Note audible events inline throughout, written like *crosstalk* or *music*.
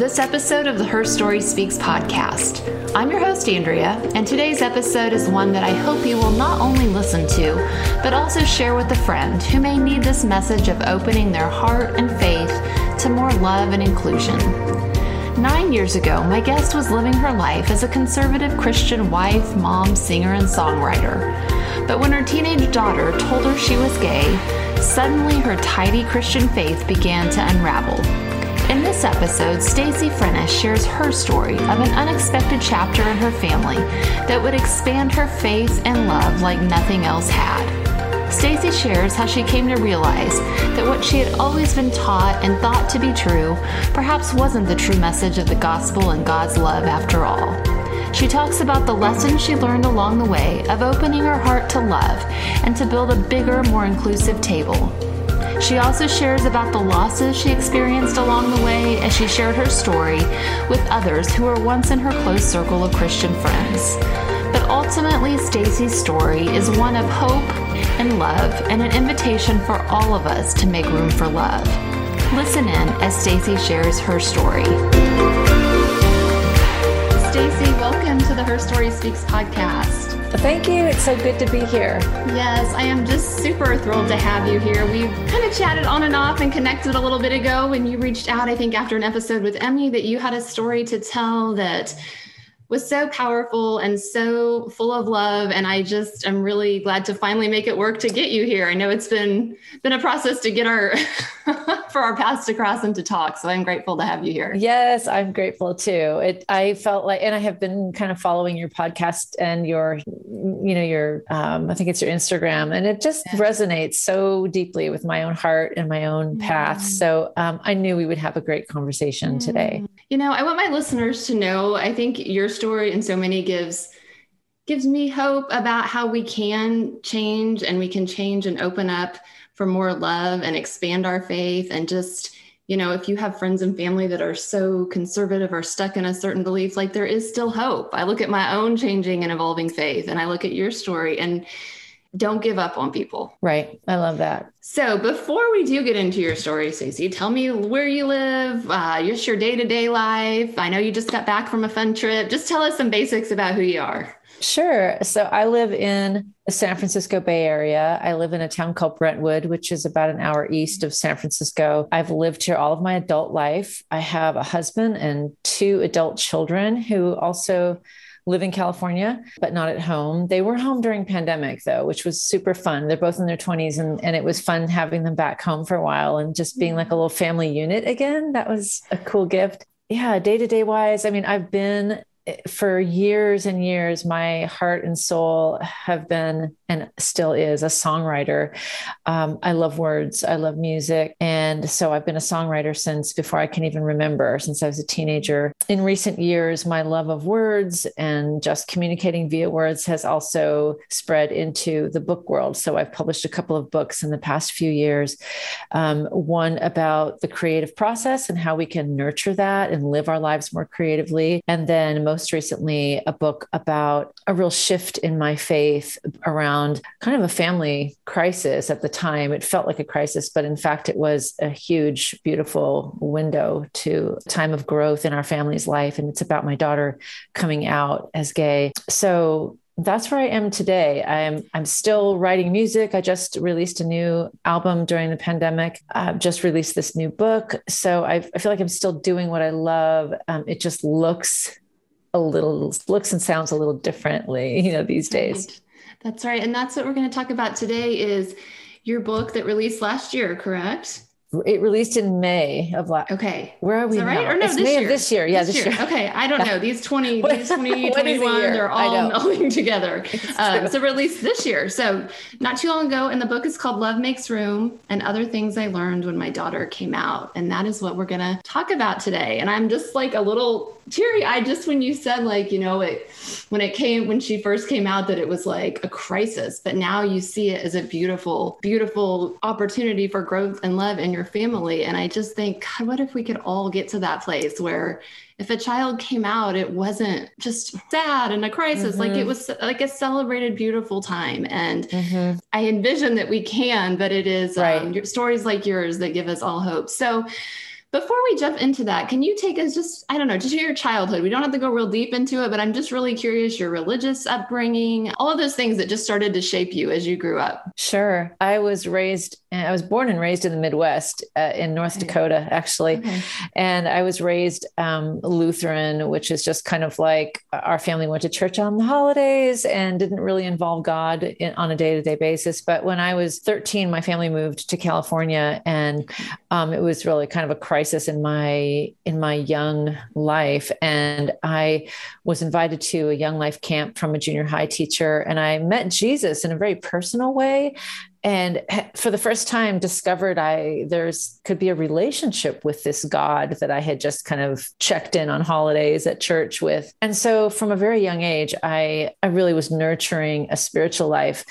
this episode of the Her Story Speaks podcast. I'm your host, Andrea, and today's episode is one that I hope you will not only listen to, but also share with a friend who may need this message of opening their heart and faith to more love and inclusion. Nine years ago, my guest was living her life as a conservative Christian wife, mom, singer, and songwriter. But when her teenage daughter told her she was gay, suddenly her tidy Christian faith began to unravel. In this episode, Stacy Frenes shares her story of an unexpected chapter in her family that would expand her faith and love like nothing else had. Stacy shares how she came to realize that what she had always been taught and thought to be true perhaps wasn't the true message of the gospel and God's love after all. She talks about the lessons she learned along the way of opening her heart to love and to build a bigger, more inclusive table. She also shares about the losses she experienced along the way as she shared her story with others who were once in her close circle of Christian friends. But ultimately, Stacy's story is one of hope and love and an invitation for all of us to make room for love. Listen in as Stacy shares her story. Stacy, welcome to the Her Story Speaks podcast. Thank you. It's so good to be here. Yes, I am just super thrilled to have you here. We've kind of chatted on and off and connected a little bit ago when you reached out, I think, after an episode with Emmy, that you had a story to tell that was so powerful and so full of love. And i just am really glad to finally make it work to get you here. I know it's been been a process to get our *laughs* for our paths to cross and to talk. So i'm grateful to have you here. Yes i'm grateful too. It i felt like and i have been kind of following your podcast and your you know your um, i think it's your instagram and it just yeah. resonates so deeply with my own heart and my own path. So um, i knew we would have a great conversation today. You know i want my listeners to know i think your story and so many gives gives me hope about how we can change and we can change and open up for more love and expand our faith. And just you know if you have friends and family that are so conservative or stuck in a certain belief like there is still hope. I look at my own changing and evolving faith and i look at your story and don't give up on people. Right. I love that. So before we do get into your story, Stacy, tell me where you live, uh, just your day to day life. I know you just got back from a fun trip. Just tell us some basics about who you are. Sure. So I live in the San Francisco Bay Area. I live in a town called Brentwood, which is about an hour east of San Francisco. I've lived here all of my adult life. I have a husband and two adult children who also live in California, but not at home. They were home during pandemic though, which was super fun. They're both in their 20s and, and it was fun having them back home for a while and just being like a little family unit again. That was a cool gift. Yeah, day to day wise, I mean, I've been eh, for years and years, my heart and soul have been and still is a songwriter. Um, I love words, I love music. And so I've been a songwriter since before I can even remember, since I was a teenager. In recent years, my love of words and just communicating via words has also spread into the book world. So I've published a couple of books in the past few years um, one about the creative process and how we can nurture that and live our lives more creatively. And then most recently, a book about a real shift in my faith around kind of a family crisis at the time. It felt like a crisis, but in fact, it was a huge, beautiful window to time of growth in our family's life. And it's about my daughter coming out as gay. So that's where I am today. I'm I'm still writing music. I just released a new album during the pandemic. I've just released this new book, so I, I feel like I'm still doing what I love. Um, it just looks a little looks and sounds a little differently, *laughs* you know, these days. That's right. And that's what we're going to talk about today is your book that released last year, correct? It released in May of last. Okay, where are we Is right? now? Or no, it's this May year. of this year. Yeah, this, this year. year. *laughs* Okay, I don't *laughs* know these twenty, these *laughs* 20, 21, they're all melding together. Um, so released this year. So not too long ago, and the book is called Love Makes Room and Other Things I Learned When My Daughter Came Out, and that is what we're gonna talk about today. And I'm just like a little teary eyed just when you said like you know it when it came when she first came out that it was like a crisis, but now you see it as a beautiful, beautiful opportunity for growth and love in your family. And I just think, God, what if we could all get to that place where if a child came out, it wasn't just sad and a crisis, mm-hmm. like it mm-hmm. was like a celebrated, beautiful time. And mm-hmm. I envision that we can, but it is um, right. um, stories like yours that give us all hope. So, Before we jump into that, can you take us just, I don't know, just your childhood? We don't have to go real deep into it, but I'm just really curious your religious upbringing, all of those things that just started to shape you as you grew up. Sure. I was raised, I was born and raised in the Midwest uh, in North okay. Dakota, actually. Okay. And I was raised um, Lutheran, which is just kind of like our family went to church on the holidays and didn't really involve God in, on a day to day basis. But when I was 13, my family moved to California and um, it was really kind of a crisis crisis in my in my young life. And i was invited to a young life camp from a junior high teacher. And i met jesus in a very personal way and for the first time discovered i there's could be a relationship with this god that i had just kind of checked in on holidays at church with. And so from a very young age i i really was nurturing a spiritual life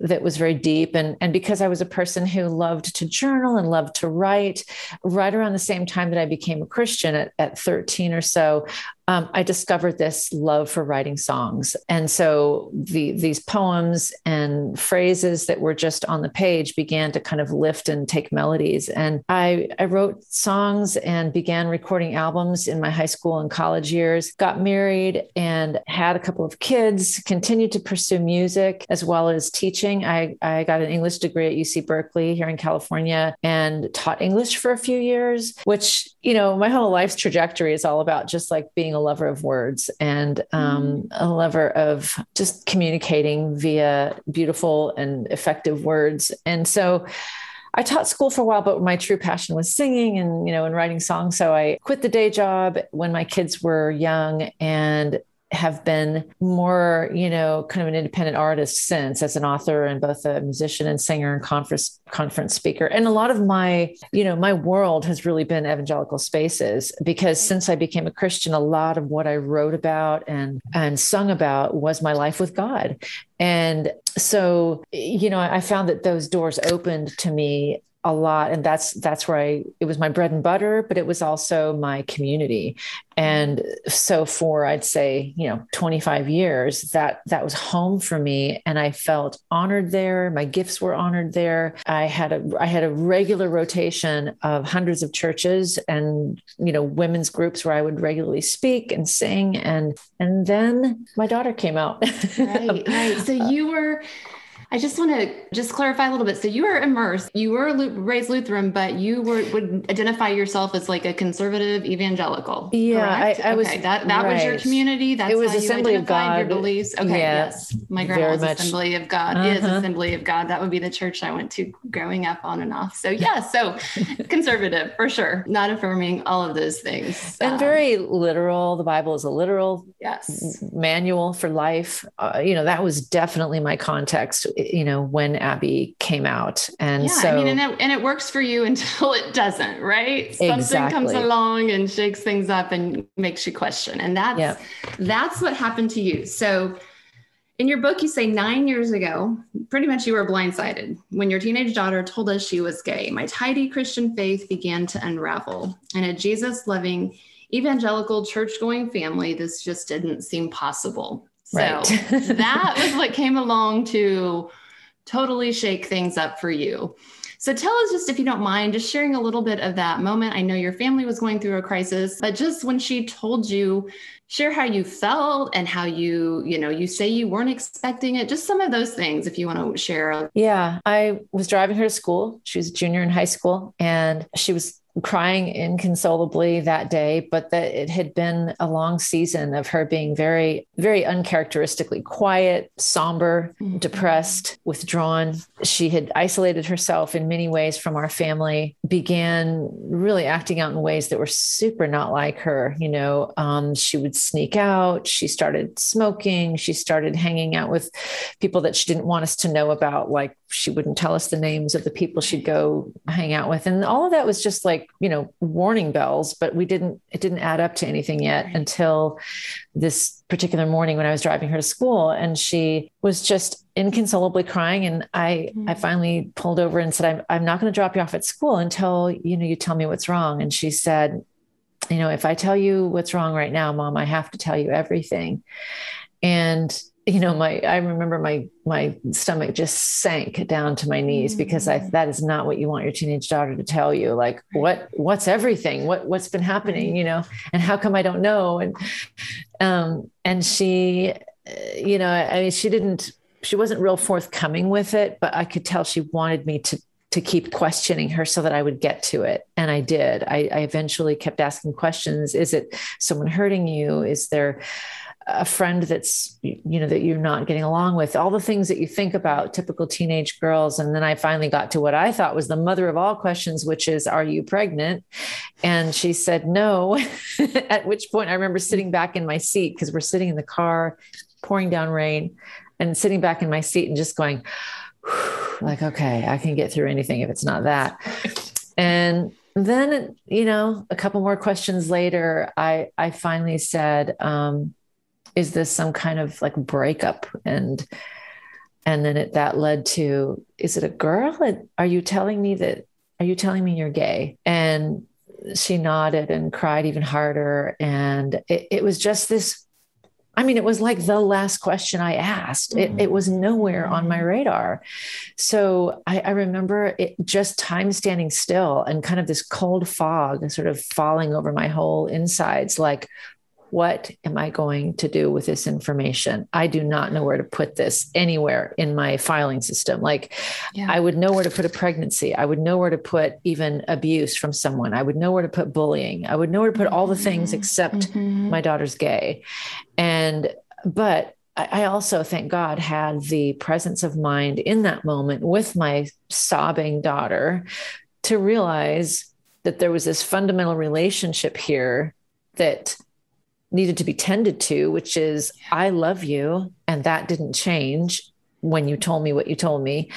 that was very deep. And and because I was a person who loved to journal and loved to write right around the same time that I became a Christian at, at 13 or so um, I discovered this love for writing songs. And so the, these poems and phrases that were just on the page began to kind of lift and take melodies. And I, I wrote songs and began recording albums in my high school and college years, got married and had a couple of kids, continued to pursue music as well as teaching. I, I got an English degree at UC Berkeley here in California and taught English for a few years, which, you know, my whole life's trajectory is all about just like being a lover of words and um, mm. a lover of just communicating via beautiful and effective words. And so I taught school for a while, but my true passion was singing and, you know, and writing songs. So I quit the day job when my kids were young and have been more, you know, kind of an independent artist since as an author and both a musician and singer and conference conference speaker. And a lot of my, you know, my world has really been evangelical spaces because since I became a Christian, a lot of what I wrote about and and sung about was my life with God. And so, you know, I found that those doors opened to me a lot and that's that's where i it was my bread and butter but it was also my community. And so for i'd say you know 25 years that that was home for me and i felt honored there. My gifts were honored there. I had a i had a regular rotation of hundreds of churches and you know women's groups where i would regularly speak and sing and and then my daughter came out. *laughs* Right right. So uh, you were I just want to just clarify a little bit. So you were immersed, you were raised Lutheran, but you were, would identify yourself as like a conservative evangelical. Yeah, I, I, was. That that right. was your community. That's it was how Assembly of God. your beliefs. Okay, yeah, yes, my grandma was Assembly of God. Uh-huh. Is Assembly of God. That would be the church I went to growing up on and off. So yeah, so *laughs* conservative for sure, not affirming all of those things. And um, very literal. The Bible is a literal yes manual for life. Uh, you know, that was definitely my context you know, when Abby came out. And yeah, so, I mean, and it, and it works for you *laughs* until it doesn't, right? Something comes along and shakes things up and makes you question. And that's, yep. that's what happened to you. So in your book, you say nine years ago, pretty much you were blindsided when your teenage daughter told us she was gay. My tidy Christian faith began to unravel. And a Jesus loving, evangelical, church going family, this just didn't seem possible. So right. *laughs* that was what came along to totally shake things up for you. So tell us just if you don't mind, just sharing a little bit of that moment. I know your family was going through a crisis, but just when she told you, share how you felt and how you, you know, you say you weren't expecting it, just some of those things if you want to share. Yeah, I was driving her to school. She was a junior in high school and she was crying inconsolably that day, but that it had been a long season of her being very, very uncharacteristically quiet, somber, mm-hmm. depressed, withdrawn. She had isolated herself in many ways from our family, began really acting out in ways that were super not like her. You know, um, she would sneak out, she started smoking, she started hanging out with people that she didn't want us to know about, like she wouldn't tell us the names of the people she'd go hang out with. And all of that was just like, you know warning bells but we didn't it didn't add up to anything yet right. until this particular morning when i was driving her to school and she was just inconsolably crying and i mm-hmm. i finally pulled over and said i'm, I'm not going to drop you off at school until you know you tell me what's wrong and she said you know if i tell you what's wrong right now mom i have to tell you everything and you know my i remember my my stomach just sank down to my knees because i mm. that is not what you want your teenage daughter to tell you like what what's everything what what's been happening you know and how come i don't know and um and she uh, you know i mean she didn't she wasn't real forthcoming with it but i could tell she wanted me to to keep questioning her so that I would get to it. And I did. I, I, eventually kept asking questions. Is it someone hurting you? Is there a friend that's you know that you're not getting along with all the things that you think about typical teenage girls. And then i finally got to what i thought was the mother of all questions which is are you pregnant? And she said no. *laughs* At which point i remember sitting back in my seat because we're sitting in the car pouring down rain and sitting back in my seat and just going *sighs* like okay i can get through anything if it's not that. And then you know a couple more questions later i i finally said um is this some kind of like breakup? And and then it, that led to is it a girl? Are you telling me that are you telling me you're gay? And she nodded and cried even harder. And it, it was just this I mean, it was like the last question I asked. It, mm-hmm. it was nowhere on my radar. So I, I, remember it just time standing still and kind of this cold fog sort of falling over my whole insides like, what am I going to do with this information? I do not know where to put this anywhere in my filing system. Like, yeah. I would know where to put a pregnancy. I would know where to put even abuse from someone. I would know where to put bullying. I would know where to put all the things mm-hmm. except mm-hmm. my daughter's gay. And, but I also, thank God, had the presence of mind in that moment with my sobbing daughter to realize that there was this fundamental relationship here that needed to be tended to, which is I love you. And that didn't change when you told me what you told me.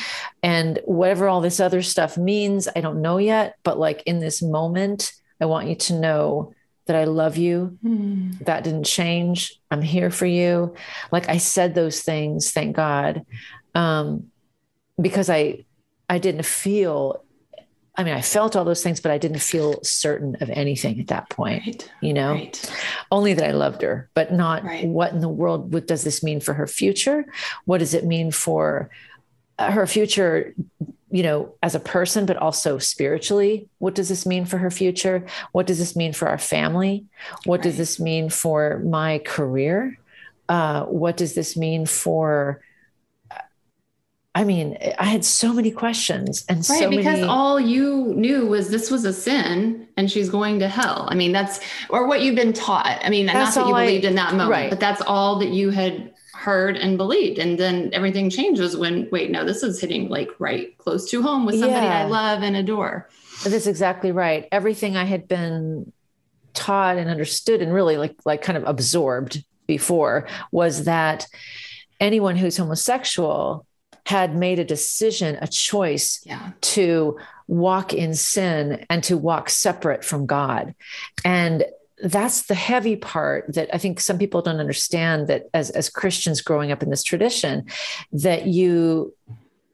And whatever all this other stuff means, I don't know yet. But like in this moment, I want you to know that I love you. Mm. That didn't change. I'm here for you. Like I said those things, thank God. Um, because I I didn't feel I mean, I felt all those things, but I didn't feel certain of anything at that point. Right. You know, right. only that I loved her, but not right. what in the world what does this mean for her future? What does it mean for uh, her future? You know, as a person, but also spiritually. What does this mean for her future? What does this mean for our family? What does this mean for my career? Uh, what does this mean for I mean, I had so many questions and right, so because many... all you knew was this was a sin and she's going to hell. I mean, that's or what you've been taught. I mean, that's not that you I, believed in that moment, right. but that's all that you had heard and believed. And then everything changes when wait, no, this is hitting like right close to home with somebody yeah. I love and adore. That's exactly right. Everything I had been taught and understood and really like like kind of absorbed before was that anyone who's homosexual had made a decision, a choice yeah. to walk in sin and to walk separate from God. And that's the heavy part that I think some people don't understand that as, as Christians growing up in this tradition, that you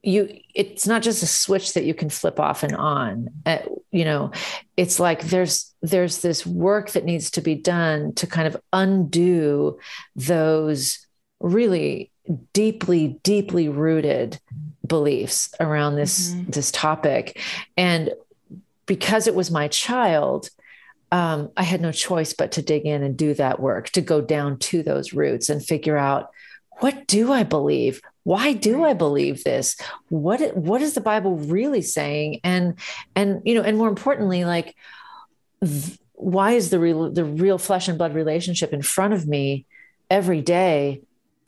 you it's not just a switch that you can flip off and on uh, you know it's like there's there's this work that needs to be done to kind of undo those really deeply deeply rooted beliefs around this mm-hmm. this topic. And because it was my child um, i had no choice but to dig in and do that work to go down to those roots and figure out what do i believe? Why do i believe this? What what is the bible really saying? And and you know and more importantly like why is the real the real flesh and blood relationship in front of me every day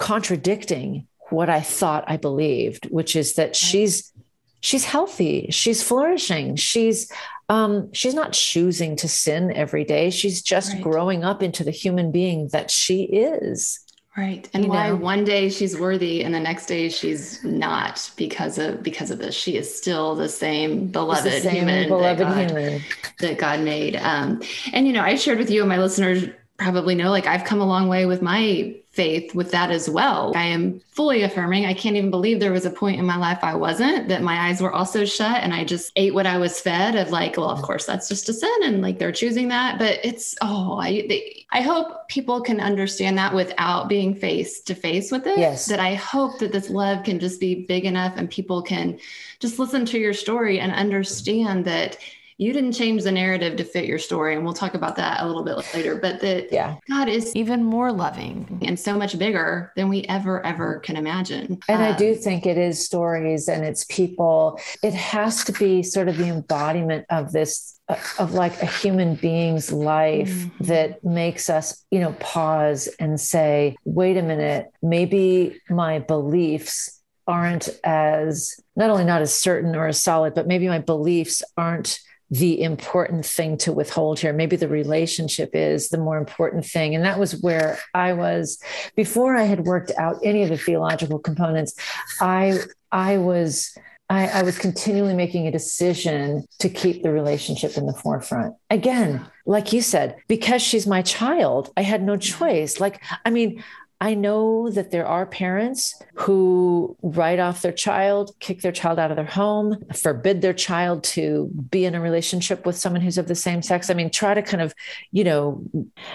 contradicting what I thought I believed, which is that she's she's healthy, she's flourishing, she's um, she's not choosing to sin every day. She's just right. growing up into the human being that she is. Right. And you why know? one day she's worthy and the next day she's not because of because of this. She is still the same beloved the same human, beloved that God, human that God made. Um, and you know, I shared with you and my listeners probably know, like I've come a long way with my faith with that as well. I am fully affirming. I can't even believe there was a point in my life I wasn't, that my eyes were also shut and I just ate what I was fed of like, well, of mm-hmm. course that's just a sin and like they're choosing that. But it's, oh, I, they, I hope people can understand that without being face to face with it. Yes. That I hope that this love can just be big enough and people can just listen to your story and understand that you didn't change the narrative to fit your story and we'll talk about that a little bit later but that yeah. god is even more loving and so much bigger than we ever ever can imagine and um, i do um, think it is stories and it's people it has to be sort of the embodiment of this uh, of like a human being's life mm-hmm. that makes us you know pause and say wait a minute maybe my beliefs aren't as not only not as certain or as solid but maybe my beliefs aren't the important thing to withhold here. Maybe the relationship is the more important thing. And that was where I was before I had worked out any of the theological components. I I was I, I, was continually making a decision to keep the relationship in the forefront. Again, like you said, because she's my child, I had no choice. Like, I mean, I know that there are parents who write off their child, kick their child out of their home, forbid their child to be in a relationship with someone who's of the same sex. I mean, try to kind of, you know,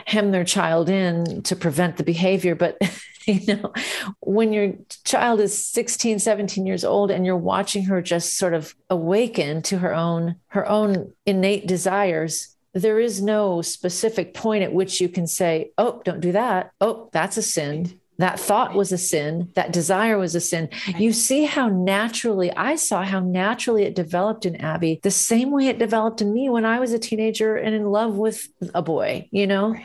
hem their child in to prevent the behavior. But, *laughs* you know, when your child is 16, 17 years old and you're watching her just sort of awaken to her own, her own innate desires, there is no specific point at which you can say, oh, don't do that. Oh, that's a sin. That thought was a sin. That desire was a sin. You see how naturally, I saw how naturally it developed in Abby, the same way it developed in me when I was a teenager and in love with a boy, you know? Right.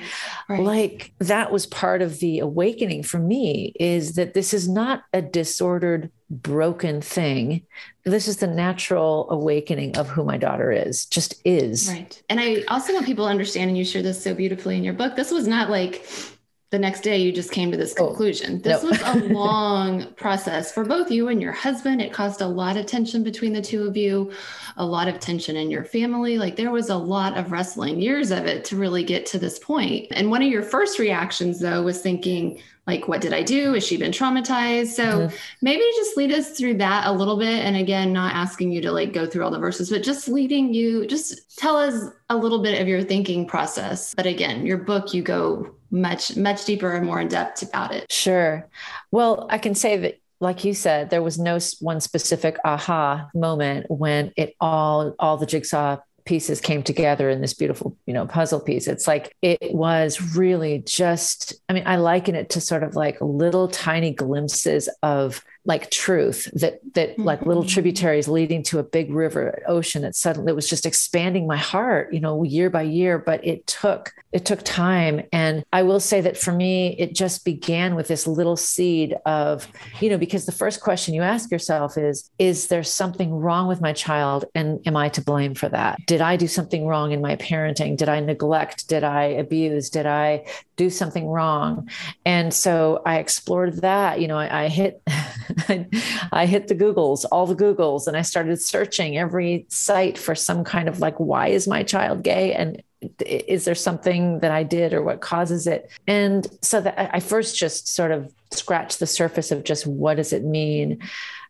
Right. Like that was part of the awakening for me is that this is not a disordered broken thing. This is the natural awakening of who my daughter is, just is. Right. And I also want people to understand, and you share this so beautifully in your book, this was not like the next day you just came to this oh, conclusion. Oh, this no. was a *laughs* long process for both you and your husband. It caused a lot of tension between the two of you, a lot of tension in your family. Like there was a lot of wrestling, years of it to really get to this point. And one of your first reactions, though, was thinking, like what did i do? Has she been traumatized? So mm-hmm. maybe just lead us through that a little bit. And again not asking you to like go through all the verses but just leading you just tell us a little bit of your thinking process. But again your book you go much much deeper and more in depth about it. Sure. Well i can say that like you said there was no one specific aha moment when it all all the jigsaw pieces came together in this beautiful, you know, puzzle piece. It's like it was really just, I mean, I liken it to sort of like little tiny glimpses of like truth that that mm-hmm. like little tributaries leading to a big river ocean that suddenly it was just expanding my heart you know year by year. But it took it took time. And i will say that for me it just began with this little seed of you know because the first question you ask yourself is is there something wrong with my child? And am i to blame for that? Did i do something wrong in my parenting? Did i neglect? Did i abuse? Did i do something wrong? And so i explored that you know i, I hit *laughs* *laughs* I hit the Googles, all the Googles, and I started searching every site for some kind of like, why is my child gay? And is there something that I did or what causes it? And so that I first just sort of scratched the surface of just what does it mean?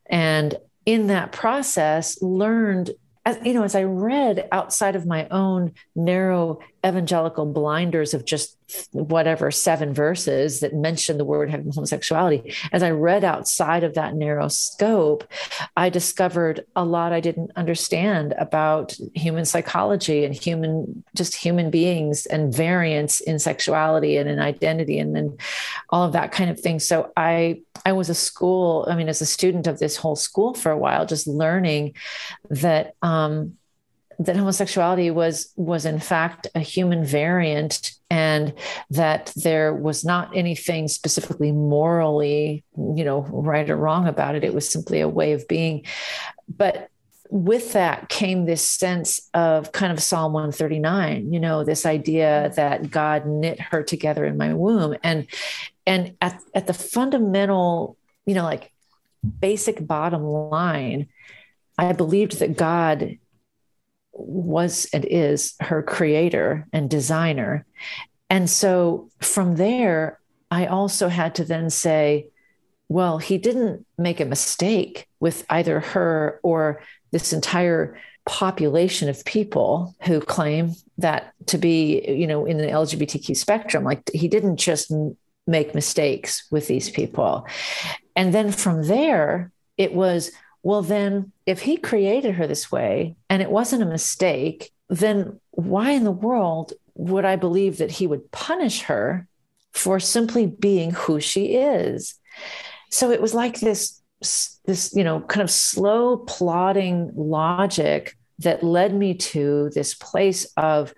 And in that process, learned as you know, as I read outside of my own narrow evangelical blinders of just whatever seven verses that mention the word homosexuality, as I read outside of that narrow scope, I discovered a lot I didn't understand about human psychology and human, just human beings and variance in sexuality and in identity and then all of that kind of thing. So I, I was a school, I mean, as a student of this whole school for a while, just learning that, um, that homosexuality was was in fact a human variant and that there was not anything specifically morally you know right or wrong about it it was simply a way of being but with that came this sense of kind of Psalm 139, you know, this idea that God knit her together in my womb. And and at, at the fundamental, you know, like basic bottom line, I believed that God was and is her creator and designer And so from there, I also had to then say, well, he didn't make a mistake with either her or this entire population of people who claim that to be, you know, in the LGBTQ spectrum. Like he didn't just make mistakes with these people. And then from there, it was, well, then if he created her this way and it wasn't a mistake, then why in the world would I believe that he would punish her for simply being who she is? So it was like this this you know kind of slow plodding logic that led me to this place of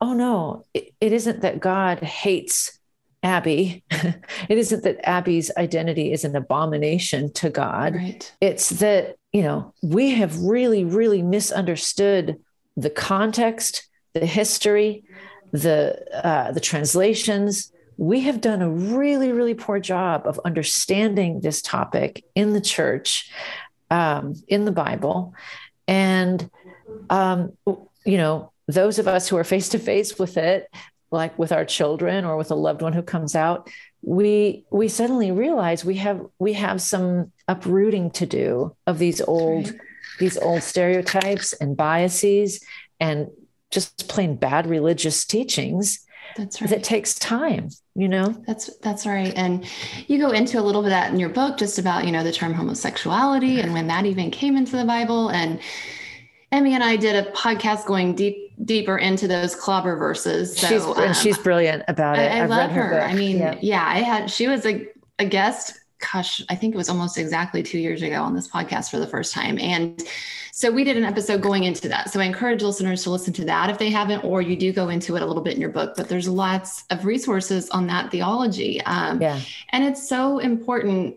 oh no it, it isn't that god hates abby *laughs* it isn't that abby's identity is an abomination to god right. it's that you know we have really really misunderstood the context the history the uh, the translations we have done a really, really poor job of understanding this topic in the church, um, in the Bible. And, um, you know, those of us who are face to face with it, like with our children or with a loved one who comes out, we we suddenly realize we have we have some uprooting to do of these old right. these old stereotypes and biases and just plain bad religious teachings that's right. That takes time, you know? That's that's right. And you go into a little bit of that in your book, just about, you know, the term homosexuality and when that even came into the Bible. And Emmy and I did a podcast going deep deeper into those clobber verses. So, she's, um, and she's brilliant about it. I, I love her. her I mean, yeah. yeah, I had she was a, a guest gosh, I think it was almost exactly two years ago on this podcast for the first time. And so we did an episode going into that. So I encourage listeners to listen to that if they haven't, or you do go into it a little bit in your book, but there's lots of resources on that theology. Um, yeah. And it's so important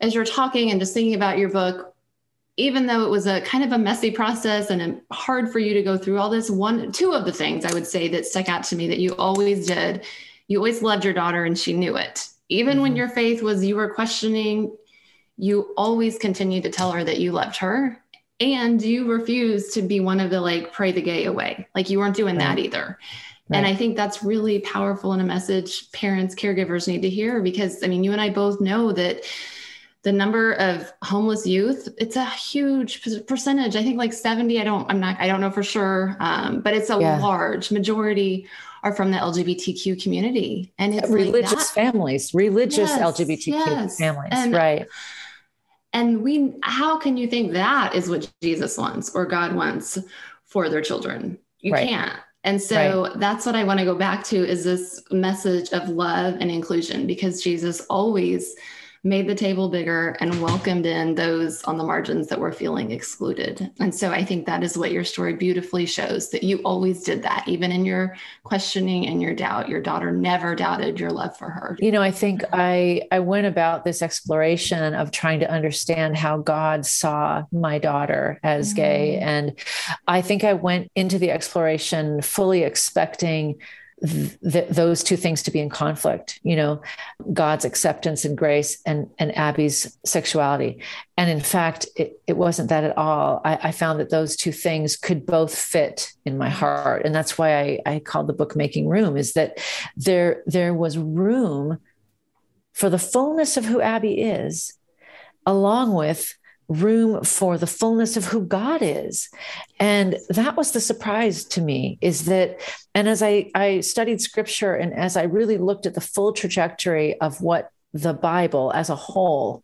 as you're talking and just thinking about your book, even though it was a kind of a messy process and hard for you to go through all this, one, two of the things I would say that stuck out to me that you always did, you always loved your daughter and she knew it. Even mm-hmm. when your faith was you were questioning, you always continued to tell her that you loved her and you refused to be one of the like pray the gay away like you weren't doing right. that either right. and i think that's really powerful in a message parents caregivers need to hear because i mean you and i both know that the number of homeless youth it's a huge percentage i think like 70 i don't i'm not i don't know for sure um, but it's a yeah. large majority are from the lgbtq community and it's religious like families religious yes, lgbtq yes. families and, right and we, how can you think that is what Jesus wants or God wants for their children? You right. can't. And so right. that's what I want to go back to is this message of love and inclusion because Jesus always made the table bigger and welcomed in those on the margins that were feeling excluded. And so I think that is what your story beautifully shows that you always did that, even in your questioning and your doubt. Your daughter never doubted your love for her. You know, I think I I went about this exploration of trying to understand how God saw my daughter as mm-hmm. gay. And I think I went into the exploration fully expecting th- those two things to be in conflict you know god's acceptance and grace and and abby's sexuality. And in fact it, it wasn't that at all. I, I found that those two things could both fit in my heart. And that's why i i called the book making room is that there there was room for the fullness of who abby is along with room for the fullness of who God is. And that was the surprise to me is that, and as I, I studied scripture and as I really looked at the full trajectory of what the Bible as a whole,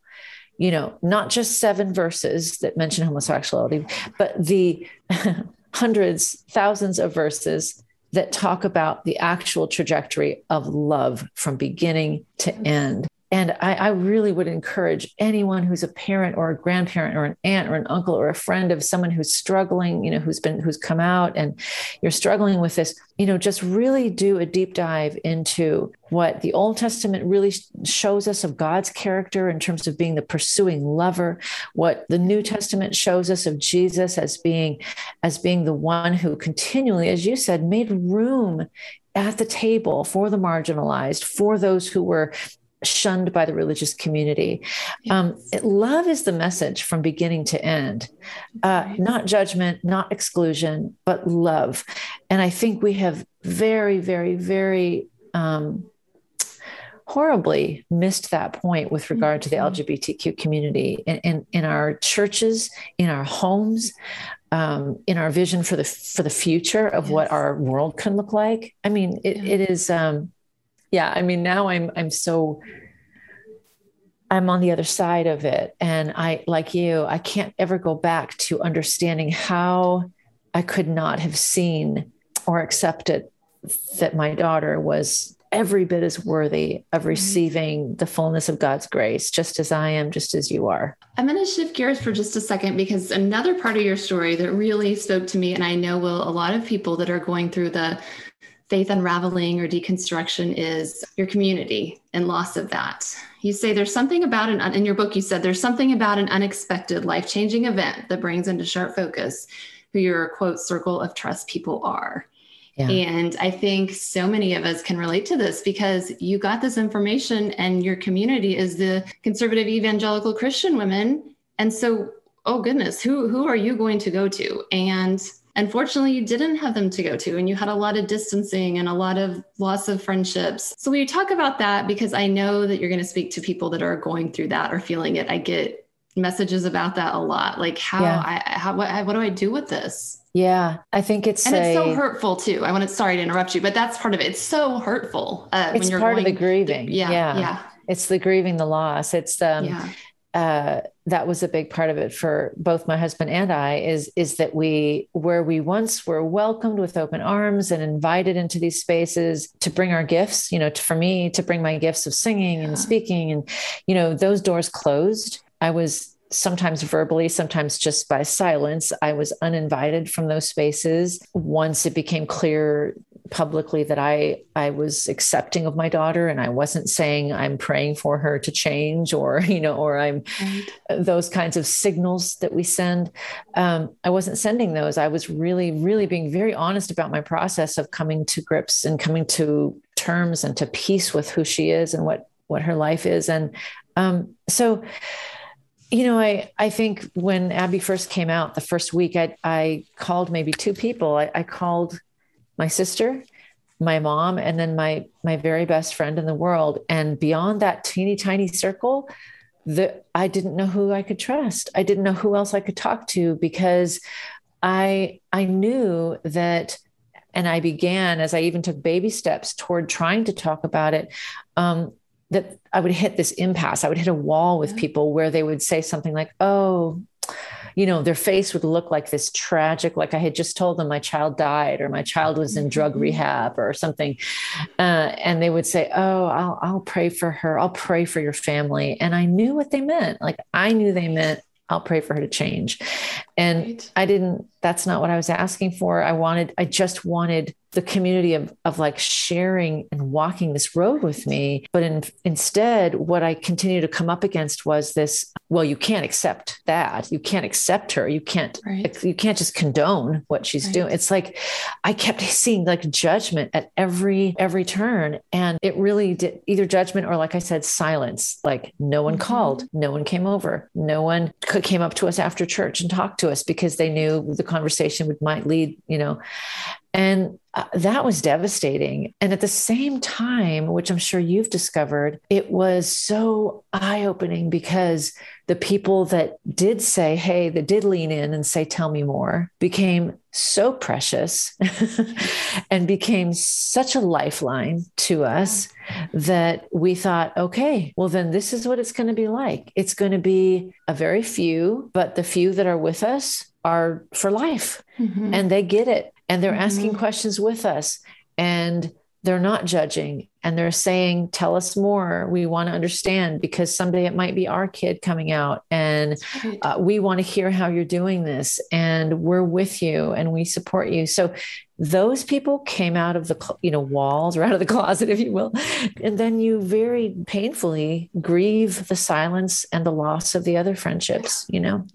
you know, not just seven verses that mention homosexuality, but the *laughs* hundreds, thousands of verses that talk about the actual trajectory of love from beginning to end. And I, I, really would encourage anyone who's a parent or a grandparent or an aunt or an uncle or a friend of someone who's struggling, you know, who's been, who's come out and you're struggling with this, you know, just really do a deep dive into what the Old Testament really shows us of God's character in terms of being the pursuing lover, what the New Testament shows us of Jesus as being, as being the one who continually, as you said, made room at the table for the marginalized, for those who were shunned by the religious community. Yes. Um, love is the message from beginning to end, uh, not judgment, not exclusion, but love. And I think we have very, very, very um, horribly missed that point with regard to the mm-hmm. LGBTQ community in, in, in our churches, in our homes, um, in our vision for the for the future of yes. what our world can look like. I mean, it, yeah. it is. Um, yeah, I mean, now I'm I'm so I'm on the other side of it, and I like you. I can't ever go back to understanding how I could not have seen or accepted that my daughter was every bit as worthy of mm-hmm. receiving the fullness of God's grace, just as I am, just as you are. I'm going to shift gears for just a second because another part of your story that really spoke to me, and I know will a lot of people that are going through the faith unraveling or deconstruction is your community and loss of that. You say there's something about an, in your book, you said there's something about an unexpected life changing event that brings into sharp focus who your quote circle of trust people are. Yeah. And I think so many of us can relate to this because you got this information and your community is the conservative evangelical Christian women. And so, oh goodness, who who are you going to go to? And unfortunately, you didn't have them to go to, and you had a lot of distancing and a lot of loss of friendships. So, we talk about that because I know that you're going to speak to people that are going through that or feeling it. I get messages about that a lot. Like, how yeah. I how what, what do I do with this? Yeah, I think it's and a, it's so hurtful too. I want to sorry to interrupt you, but that's part of it. It's so hurtful. Uh, it's part of the grieving. Through, yeah, yeah, yeah. It's the grieving the loss. It's um, yeah. Uh, that was a big part of it for both my husband and I. Is is that we where we once were welcomed with open arms and invited into these spaces to bring our gifts. You know, to, for me to bring my gifts of singing yeah. and speaking, and you know, those doors closed. I was sometimes verbally, sometimes just by silence. I was uninvited from those spaces. Once it became clear publicly that I I was accepting of my daughter and I wasn't saying I'm praying for her to change or *laughs* you know or I'm right. those kinds of signals that we send um, I wasn't sending those I was really really being very honest about my process of coming to grips and coming to terms and to peace with who she is and what what her life is and um, so you know, I, I think when Abby first came out, the first week, I, I called maybe two people. I, I called my sister, my mom, and then my my very best friend in the world. And beyond that teeny tiny circle, that I didn't know who I could trust. I didn't know who else I could talk to because I I knew that and I began as I even took baby steps toward trying to talk about it. Um, that I would hit this impasse. I would hit a wall with people where they would say something like, "Oh, you know, their face would look like this tragic, like I had just told them my child died or my child was in drug mm-hmm. rehab or something. Uh, and they would say, Oh, I'll, I'll pray for her. I'll pray for your family. And I knew what they meant. Like I knew they meant, I'll pray for her to change. And right. I didn't, that's not what I was asking for. I wanted, I just wanted the community of, of like sharing and walking this road with me. But in, instead, what I continued to come up against was this, well, you can't accept that. You can't accept her. You can't, right. you can't just condone what she's right. doing. It's like, I kept *laughs* seeing like judgment at every, every turn. And it really did either judgment or like I said, silence, like no one mm-hmm. called, no one came over, no one came up to us after church and talked to us because they knew the conversation would might lead, you know, and uh, that was devastating. And at the same time, which I'm sure you've discovered, it was so eye opening because the people that did say, hey, that did lean in and say, tell me more, became so precious *laughs* and became such a lifeline to us that we thought, okay, well, then this is what it's going to be like. It's going to be a very few, but the few that are with us are for life. Mm-hmm. and they get it. And they're mm-hmm. asking questions with us. And they're not judging. And they're saying tell us more. We want to understand because someday it might be our kid coming out. And uh, we want to hear how you're doing this. And we're with you and we support you. So those people came out of the you know walls or out of the *laughs* closet if you will. And then you very painfully grieve the silence and the loss of the other friendships you know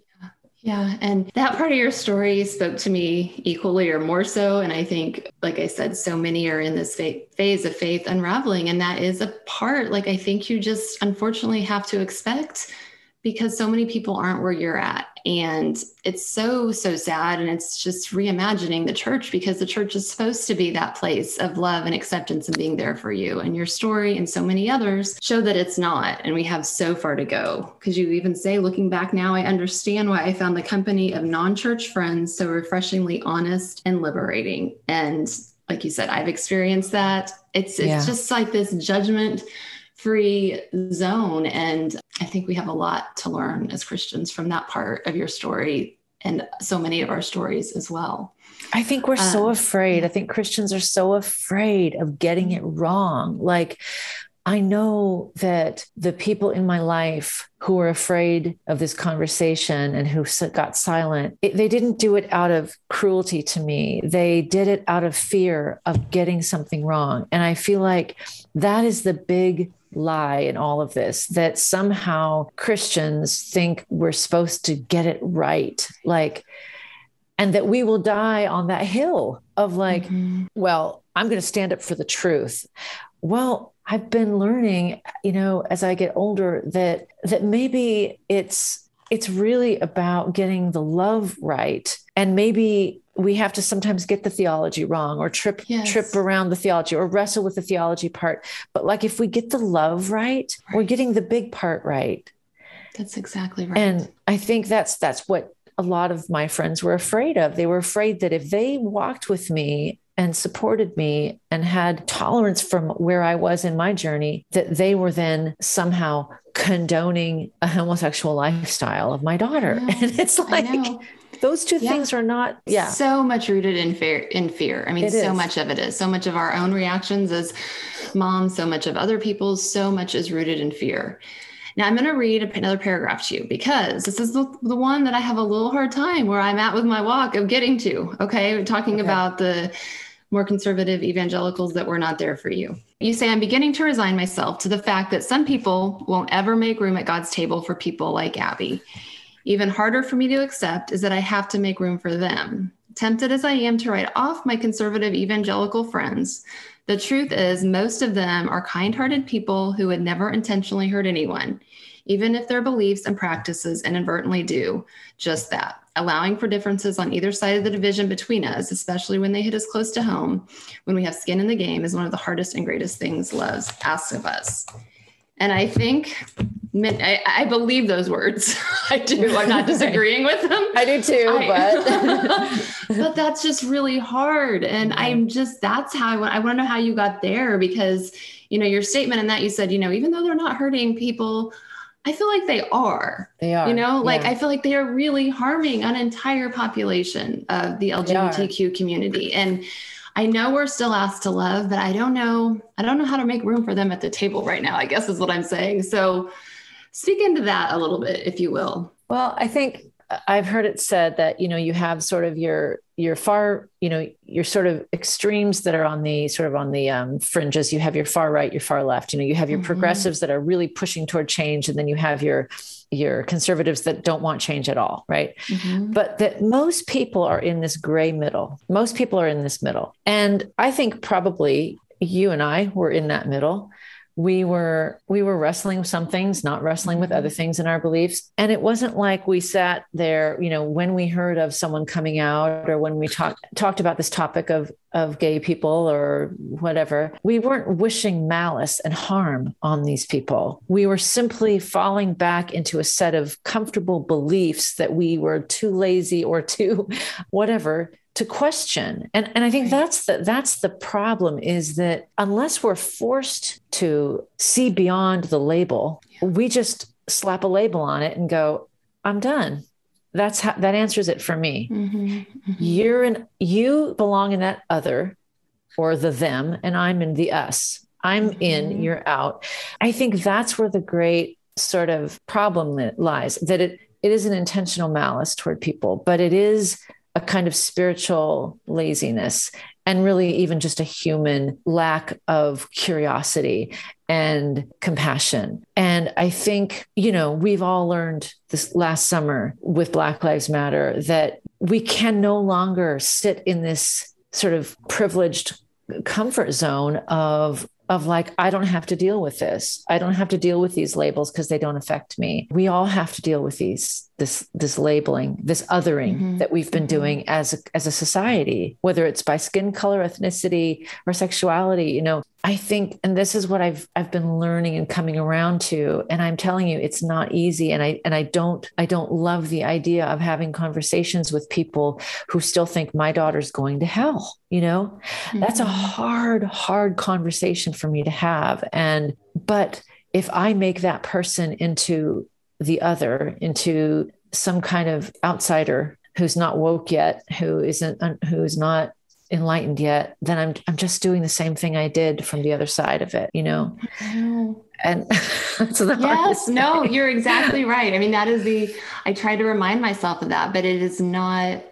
Yeah. And that part of your story spoke to me equally or more so. And I think, like I said, so many are in this phase of faith unraveling. And that is a part, like, I think you just unfortunately have to expect because so many people aren't where you're at. And it's so, so sad. And it's just reimagining the church because the church is supposed to be that place of love and acceptance and being there for you. And your story and so many others show that it's not. And we have so far to go. Because you even say, looking back now, I understand why I found the company of non church friends so refreshingly honest and liberating. And like you said, I've experienced that. It's, it's yeah. just like this judgment free zone. And I think we have a lot to learn as Christians from that part of your story and so many of our stories as well. I think we're um, so afraid. I think Christians are so afraid of getting it wrong. Like, I know that the people in my life who were afraid of this conversation and who got silent, it, they didn't do it out of cruelty to me. They did it out of fear of getting something wrong. And I feel like that is the big lie in all of this that somehow Christians think we're supposed to get it right. Like, and that we will die on that hill of like, mm-hmm. well, I'm going to stand up for the truth. Well, I've been learning, you know, as I get older that that maybe it's it's really about getting the love right. And maybe we have to sometimes get the theology wrong or trip yes. trip around the theology or wrestle with the theology part. But like if we get the love right, right, we're getting the big part right. That's exactly right. And i think that's that's what a lot of my friends were afraid of. They were afraid that if they walked with me and supported me and had tolerance from where I was in my journey, that they were then somehow condoning a homosexual lifestyle of my daughter. *laughs* And it's like, those two yeah. things are not yeah so much rooted in fear in fear i mean it so is. much of it is so much of our own reactions as moms so much of other people's so much is rooted in fear now i'm going to read another paragraph to you because this is the, the one that i have a little hard time where i'm at with my walk of getting to okay We're talking okay. about the more conservative evangelicals that were not there for you you say i'm beginning to resign myself to the fact that some people won't ever make room at god's table for people like abby even harder for me to accept is that I have to make room for them. Tempted as I am to write off my conservative evangelical friends, the truth is, most of them are kind hearted people who would never intentionally hurt anyone, even if their beliefs and practices inadvertently do just that. Allowing for differences on either side of the division between us, especially when they hit us close to home, when we have skin in the game, is one of the hardest and greatest things love asks of us. And I think I, I, believe those words. *laughs* I do. I'm not *laughs* disagreeing with them. I do too, I, but *laughs* but that's just really hard. And I'm just that's how I want. I want to know how you got there because you know your statement and that you said you know even though they're not hurting people, I feel like they are. They are. You know, like yeah. I feel like they are really harming an entire population of the LGBTQ community and I know we're still asked to love, but I don't know. I don't know how to make room for them at the table right now, I guess is what I'm saying. So speak into that a little bit, if you will. Well, I think I've heard it said that, you know, you have sort of your your far, you know, your sort of extremes that are on the sort of on the um, fringes. You have your far right, your far left. You know, you have your mm-hmm. progressives that are really pushing toward change, and then you have your your conservatives that don't want change at all, right? mm-hmm. But that most people are in this gray middle. Most people are in this middle. And I think probably you and I were in that middle we were we were wrestling with some things not wrestling with other mm-hmm. things in our beliefs. And it wasn't like we sat there you know when we heard of someone coming out or when we talked *laughs* talked about this topic of of gay people or whatever we weren't wishing malice and harm on these people. We were simply falling back into a set of comfortable beliefs that we were too lazy or too *laughs* whatever to question. And and i think that's the that's the problem is that unless we're forced to see beyond the label we just slap a label on it and go i'm done. That's how that answers it for me. Mm-hmm, mm-hmm. you're in you belong in that other or the them and i'm in the us. I'm mm-hmm. in you're out. I think that's where the great sort of problem lies that it it is an intentional malice toward people but it is a kind of spiritual laziness and really even just a human lack of curiosity and compassion. And I think, you know, we've all learned this last summer with Black Lives Matter that we can no longer sit in this sort of privileged comfort zone of of like i don't have to deal with this i don't have to deal with these labels because they don't affect me we all have to deal with these this this labeling this othering mm-hmm. that we've been mm-hmm. doing as a, as a society whether it's by skin color ethnicity or sexuality you know I think, and this is what I've I've been learning and coming around to, and I'm telling you, it's not easy. And I and I don't I don't love the idea of having conversations with people who still think my daughter's going to hell. You know, mm-hmm. that's a mm-hmm. hard, hard conversation for me to have. And but if I make that person into the other, into some kind of outsider who's not woke yet, who isn't who's not enlightened yet, then I'm I'm just doing the same thing I did from the other side of it, you know. Mm-hmm. And *laughs* that's the yes, no, you're *laughs* exactly right. I mean, that is the I try to remind myself of that, but it is not.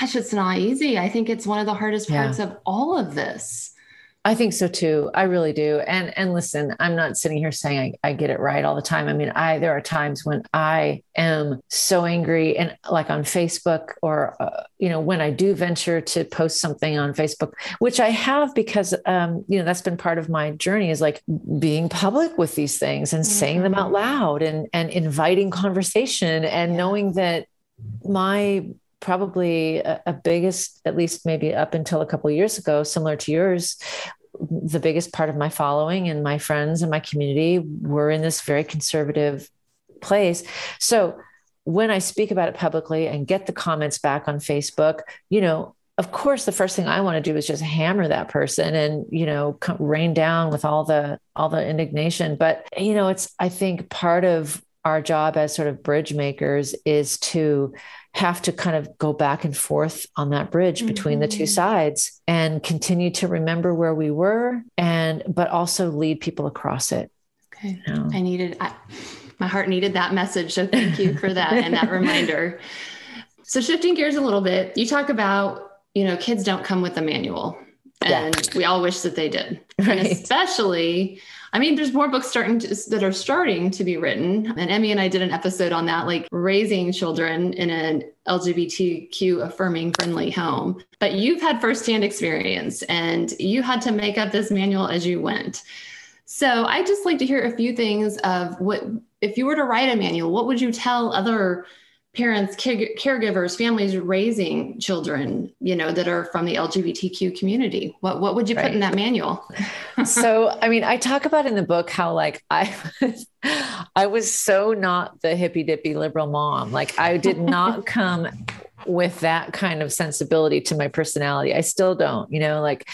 Gosh, it's not easy. I think it's one of the hardest parts yeah. of all of this. I think so too. I really do. And and listen, I'm not sitting here saying I, I get it right all the time. I mean, I there are times when I am so angry and like on Facebook or uh, you know when I do venture to post something on Facebook, which I have because um, you know that's been part of my journey is like being public with these things and mm-hmm. saying them out mm-hmm. loud and and inviting conversation and yeah. knowing that my probably a, a, biggest, at least maybe up until a couple years ago, similar to yours, the biggest part of my following and my friends and my community were in this very conservative place. So when I speak about it publicly and get the comments back on Facebook, you know, of course the first thing i want to do is just hammer that person and you know rain down with all the all the indignation but you know it's i think part of our job as sort of bridge makers is to have to kind of go back and forth on that bridge mm-hmm. between the two mm-hmm. sides and continue to remember where we were and but also lead people across it okay you know? i needed I, my heart needed that message so thank you for that and that *laughs* reminder so shifting gears a little bit you talk about you know kids don't come with a manual and yeah. we all wish that they did right. and especially I mean, there's more books starting to, that are starting to be written. And Emmy and I did an episode on that, like raising children in an LGBTQ affirming friendly home. But you've had firsthand experience and you had to make up this manual as you went. So I just like to hear a few things of what, if you were to write a manual, what would you tell other parents care- caregivers families raising children you know that are from the lgbtq community what what would you right. put in that manual *laughs* so i mean i talk about in the book how like i was *laughs* i was so not the hippy dippy liberal mom like i did not *laughs* come with that kind of sensibility to my personality. I still don't, you know, like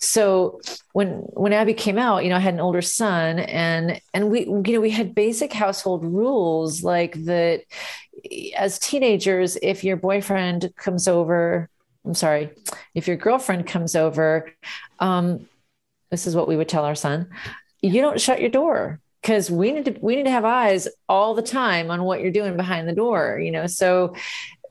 so when when Abby came out, you know, I had an older son and and we you know, we had basic household rules like that as teenagers if your boyfriend comes over, I'm sorry, if your girlfriend comes over, um this is what we would tell our son, you don't shut your door because we need to we need to have eyes all the time on what you're doing behind the door you know? So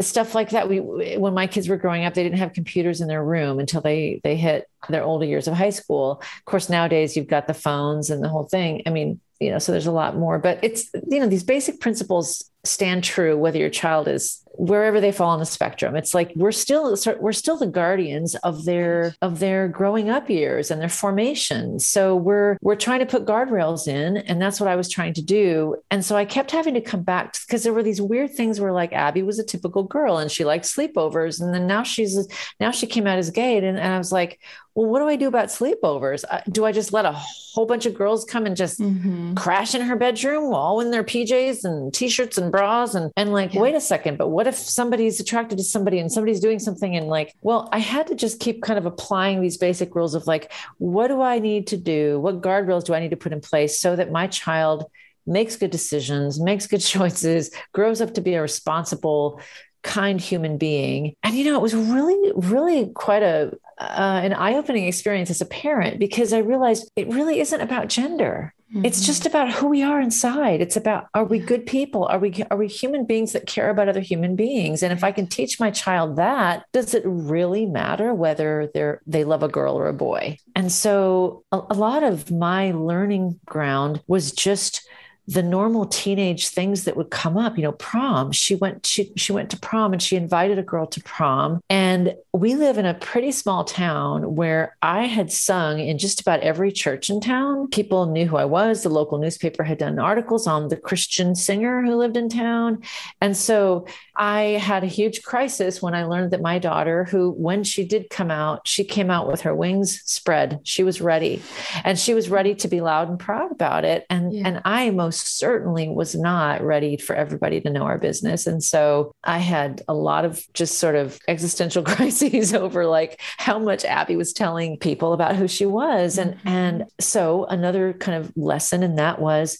stuff like that we when my kids were growing up they didn't have computers in their room until they they hit their older years of high school. Of course nowadays you've got the phones and the whole thing. I mean you know so there's a lot more but it's you know these basic principles stand true whether your child is wherever they fall on the spectrum. It's like we're still we're still the guardians of their of their growing up years and their formation. So we're we're trying to put guardrails in and that's what i was trying to do. And so i kept having to come back because there were these weird things where like abby was a typical girl and she liked sleepovers and then now she's now she came out as gay and, and i was like well, what do I do about sleepovers? Do I just let a whole bunch of girls come and just mm-hmm. crash in her bedroom all in their PJs and t-shirts and bras and and like, yeah. wait a second, but what if somebody's attracted to somebody and somebody's doing something and like, well, I had to just keep kind of applying these basic rules of like, what do I need to do? What guardrails do I need to put in place so that my child makes good decisions, makes good *laughs* choices, grows up to be a responsible kind human being. And, you know, it was really, really quite a, uh, an eye opening experience as a parent because I realized it really isn't about gender. Mm-hmm. It's just about who we are inside. It's about are we good people? Are we are we human beings that care about other human beings? And if I can teach my child that, does it really matter whether they're they love a girl or a boy? And so a, a lot of my learning ground was just the normal teenage things that would come up you know prom. She went she she went to prom and she invited a girl to prom. And we live in a pretty small town where i had sung in just about every church in town. People knew who i was. The local newspaper had done articles on the christian singer who lived in town. And so i had a huge crisis when i learned that my daughter who when she did come out she came out with her wings spread. She was ready. And she was ready to be loud and proud about it. And yeah. and i most certainly was not ready for everybody to know our business. And so I had a lot of just sort of existential *laughs* crises over like how much Abby was telling people about who she was. And mm-hmm. and so another kind of lesson in that was,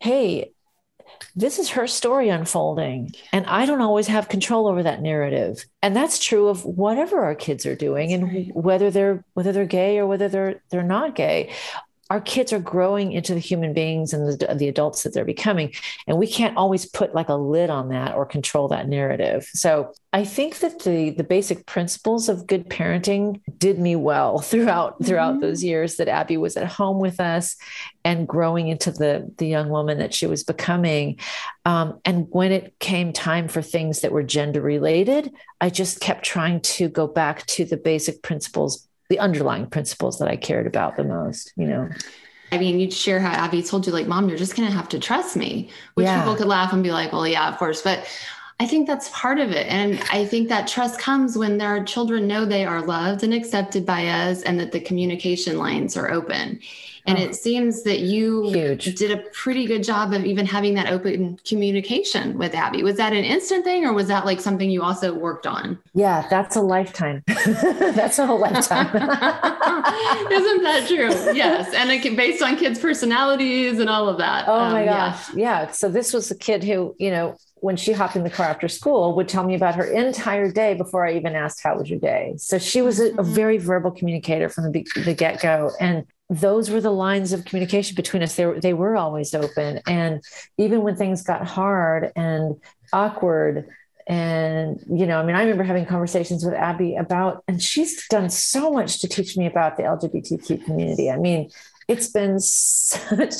hey, this is her story unfolding and i don't always have control over that narrative and that's true of whatever our kids are doing and whether they're whether they're gay or whether they're they're not gay our kids are growing into the human beings and the, the adults that they're becoming and we can't always put like a lid on that or control that narrative so i think that the the basic principles of good parenting did me well *laughs* throughout throughout mm-hmm. those years that abby was at home with us and growing into the the young woman that she was becoming um, and when it came time for things that were gender related i just kept trying to go back to the basic principles the underlying principles that I cared about the most, you know. I mean, you'd share how Abby told you, like, mom, you're just going to have to trust me, which yeah. people could laugh and be like, well, yeah, of course. But I think that's part of it. And I think that trust comes when their children know they are loved and accepted by us and that the communication lines are open. And oh, it seems that you huge. did a pretty good job of even having that open communication with Abby. Was that an instant thing or was that like something you also worked on? Yeah, that's a lifetime. *laughs* that's a whole lifetime. *laughs* Isn't that true? Yes. And it, based on kids' personalities and all of that. Oh um, my gosh. Yeah. yeah. So this was a kid who, you know, when she hopped in the car after school would tell me about her entire day before I even asked how was your day. So she was a, a mm-hmm. very verbal communicator from the, the get go, and those were the lines of communication between us. They were, they were always open, and even when things got hard and awkward. And, you know, I mean, I remember having conversations with Abby about, and she's done so much to teach me about the LGBTQ community. I mean, it's been such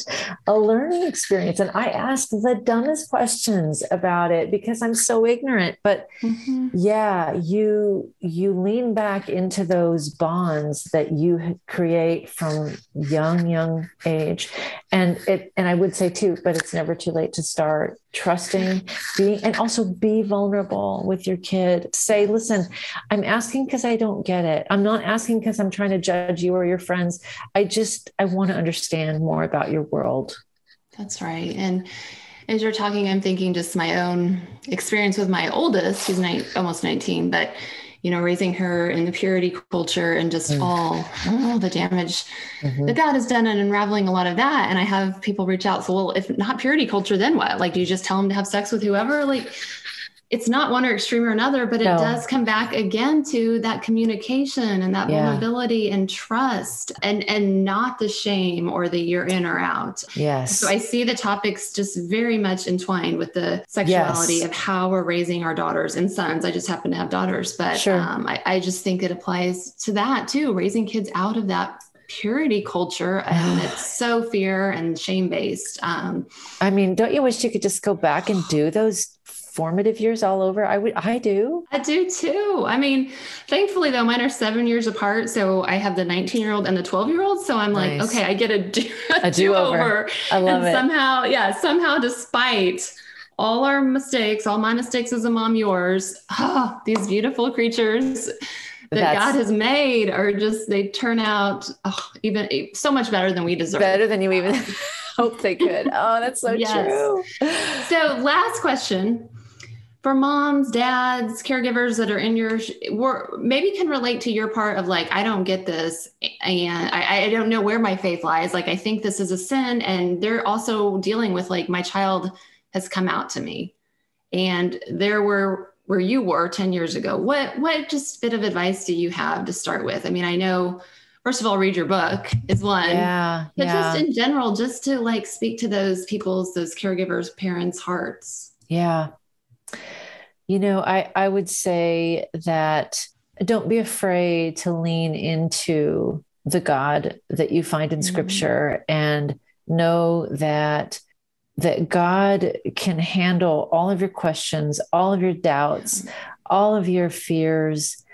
a learning experience. And I asked the dumbest questions about it because I'm so ignorant. But mm-hmm. yeah, you you lean back into those bonds that you create from young, young age. And it and I would say too, but it's never too late to start trusting, being, and also be vulnerable with your kid. Say, listen, I'm asking because I don't get it. I'm not asking because I'm trying to judge you or your friends. I just, I want to understand more about your world. That's right. And as you're talking, I'm thinking just my own experience with my oldest, nine, almost 19, but you know, raising her in the purity culture and just mm. all, all the damage mm-hmm. that that has done and unraveling a lot of that. And I have people reach out. So, well, if not purity culture, then what? Like, do you just tell them to have sex with whoever? Like, it's not one or extreme or another, but it no. does come back again to that communication and that yeah. vulnerability and trust and and not the shame or the you're in or out. Yes. So I see the topics just very much entwined with the sexuality yes. of how we're raising our daughters and sons. I just happen to have daughters, but sure. um, I, I just think it applies to that too, raising kids out of that purity culture *sighs* and it's so fear and shame based um, i mean don't you wish you could just go back and do those formative years all over? I would, I do. I do too. I mean, thankfully though, mine are seven years apart. So I have the 19 year old and the 12 year old. So I'm nice. like, okay, I get a, do, *laughs* a, a do over. I love and it. Somehow, yeah, somehow despite all our mistakes, all my mistakes as a mom, yours, oh, these beautiful creatures that That's, God has made are just, they turn out oh, even so much better than we deserve. Better than you even *laughs* hope they could. Oh, that's so yes. true. So last question for moms, dads, caregivers that are in your were maybe can relate to your part of like, I don't get this and I, I don't know where my faith lies. Like, I think this is a sin. And they're also dealing with like, my child has come out to me. And there were where you were 10 years ago. What what just bit of advice do you have to start with? I mean, I know first of all, read your book is one. Yeah. But yeah. just in general, just to like speak to those people's, those caregivers, parents' hearts. Yeah. You know, I, I would say that don't be afraid to lean into the God that you find in mm-hmm. scripture and know that that God can handle all of your questions, all of your doubts, all of your fears.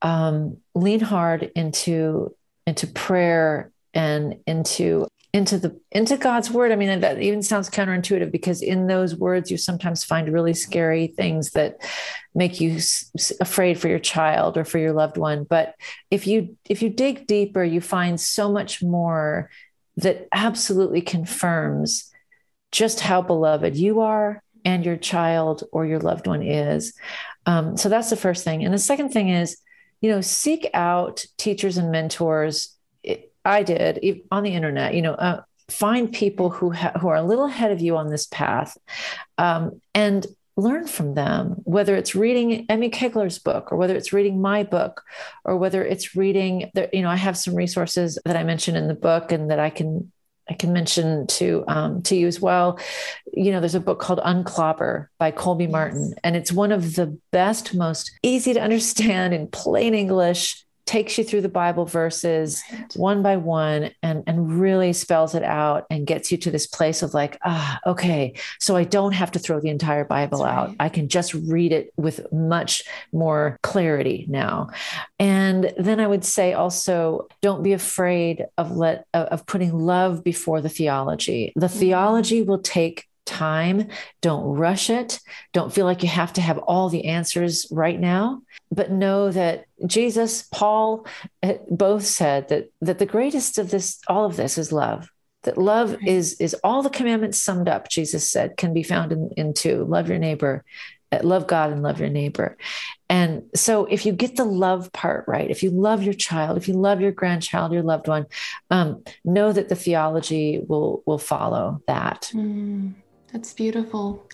Um, lean hard into into prayer and into into the into God's word. I mean, that even sounds counterintuitive because in those words you sometimes find really scary things that make you s- afraid for your child or for your loved one. But if you if you dig deeper, you find so much more that absolutely confirms just how beloved you are and your child or your loved one is. Um, so that's the first thing. And the second thing is, you know, seek out teachers and mentors I did on the internet, you know, uh, find people who ha- who are a little ahead of you on this path, um, and learn from them. Whether it's reading Emmy Kegler's book, or whether it's reading my book, or whether it's reading, the, you know, I have some resources that I mentioned in the book, and that I can I can mention to um, to you as well. You know, there's a book called Unclobber by Colby Martin, and it's one of the best, most easy to understand in plain English takes you through the Bible verses right. one by one and, and really spells it out and gets you to this place of like, ah, okay, so I don't have to throw the entire Bible That's out. Right. I can just read it with much more clarity now. And then I would say also, don't be afraid of let of putting love before the theology. The mm-hmm. theology will take time. Don't rush it. Don't feel like you have to have all the answers right now, but know that Jesus, Paul eh, both said that that the greatest of this all of this is love. That love right. is is all the commandments summed up, Jesus said, can be found in, in two. Love your neighbor, eh, love God and love your neighbor. And so if you get the love part right, if you love your child, if you love your grandchild, your loved one, um, know that the theology will will follow that. Mm. That's beautiful.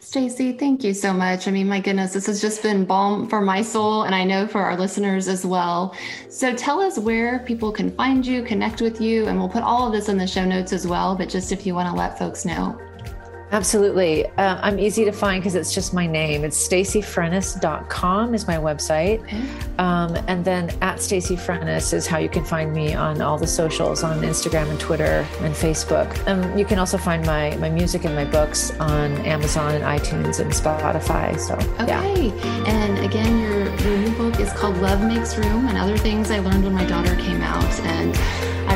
Stacy, thank you so much. I mean, my goodness, this has just been balm for my soul and I know for our listeners as well. So tell us where people can find you, connect with you, and we'll put all of this in the show notes as well. But just if you want to let folks know. Absolutely. Uh, I'm easy to find because it's just my name. It's stacyfrenes.com is my website. Okay. Um, and then at Stacy Frenes is how you can find me on all the socials on Instagram and Twitter and Facebook. Um, you can also find my, my music and my books on Amazon and iTunes and Spotify. So, okay. Yeah. And again, your, your new book is called Love Makes Room and Other Things I Learned When My Daughter Came Out. And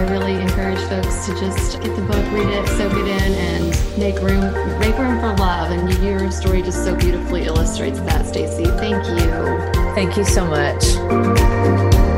I really encourage folks to just get the book, read it, soak it in, and make room make room for love. And your story just so beautifully illustrates that, Stacy. Thank you. Thank you so much.